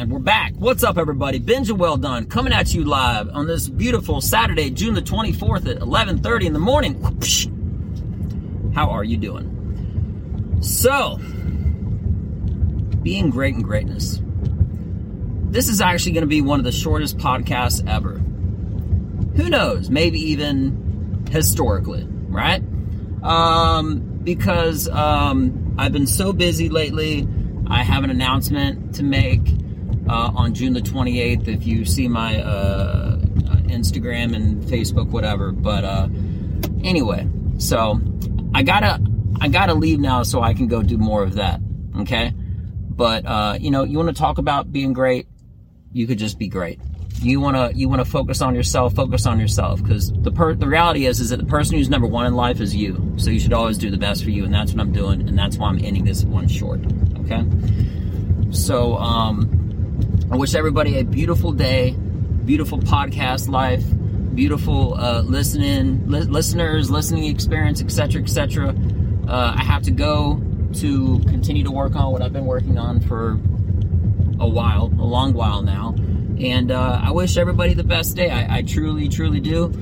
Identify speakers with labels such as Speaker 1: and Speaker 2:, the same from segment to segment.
Speaker 1: And we're back. What's up, everybody? And Welldone coming at you live on this beautiful Saturday, June the 24th at 11:30 in the morning. How are you doing? So, being great and greatness. This is actually going to be one of the shortest podcasts ever. Who knows? Maybe even historically, right? Um, because um, I've been so busy lately. I have an announcement to make uh, on June the 28th if you see my uh, Instagram and Facebook, whatever. But uh, anyway, so I gotta I gotta leave now so I can go do more of that. Okay, but uh, you know, you want to talk about being great, you could just be great. You wanna you wanna focus on yourself, focus on yourself, because the per- the reality is is that the person who's number one in life is you. So you should always do the best for you, and that's what I'm doing, and that's why I'm ending this one short. Okay, so um I wish everybody a beautiful day, beautiful podcast life, beautiful uh, listening, li- listeners, listening experience, etc., etc. Uh, I have to go to continue to work on what I've been working on for a while, a long while now, and uh, I wish everybody the best day. I, I truly, truly do.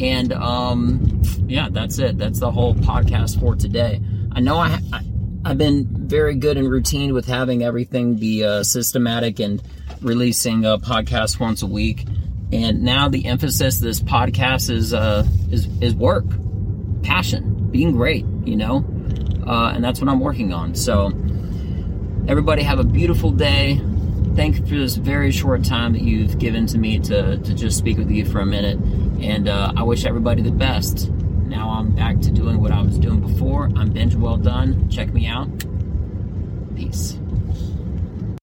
Speaker 1: And um, yeah, that's it. That's the whole podcast for today. I know I, I I've been very good and routine with having everything be uh, systematic and releasing a podcast once a week. And now the emphasis this podcast is uh, is is work, passion, being great, you know, uh, and that's what I'm working on. So everybody have a beautiful day. Thank you for this very short time that you've given to me to to just speak with you for a minute, and uh, I wish everybody the best. Now I'm back to doing what I was doing before. I'm Benja Welldone. Check me out. Peace.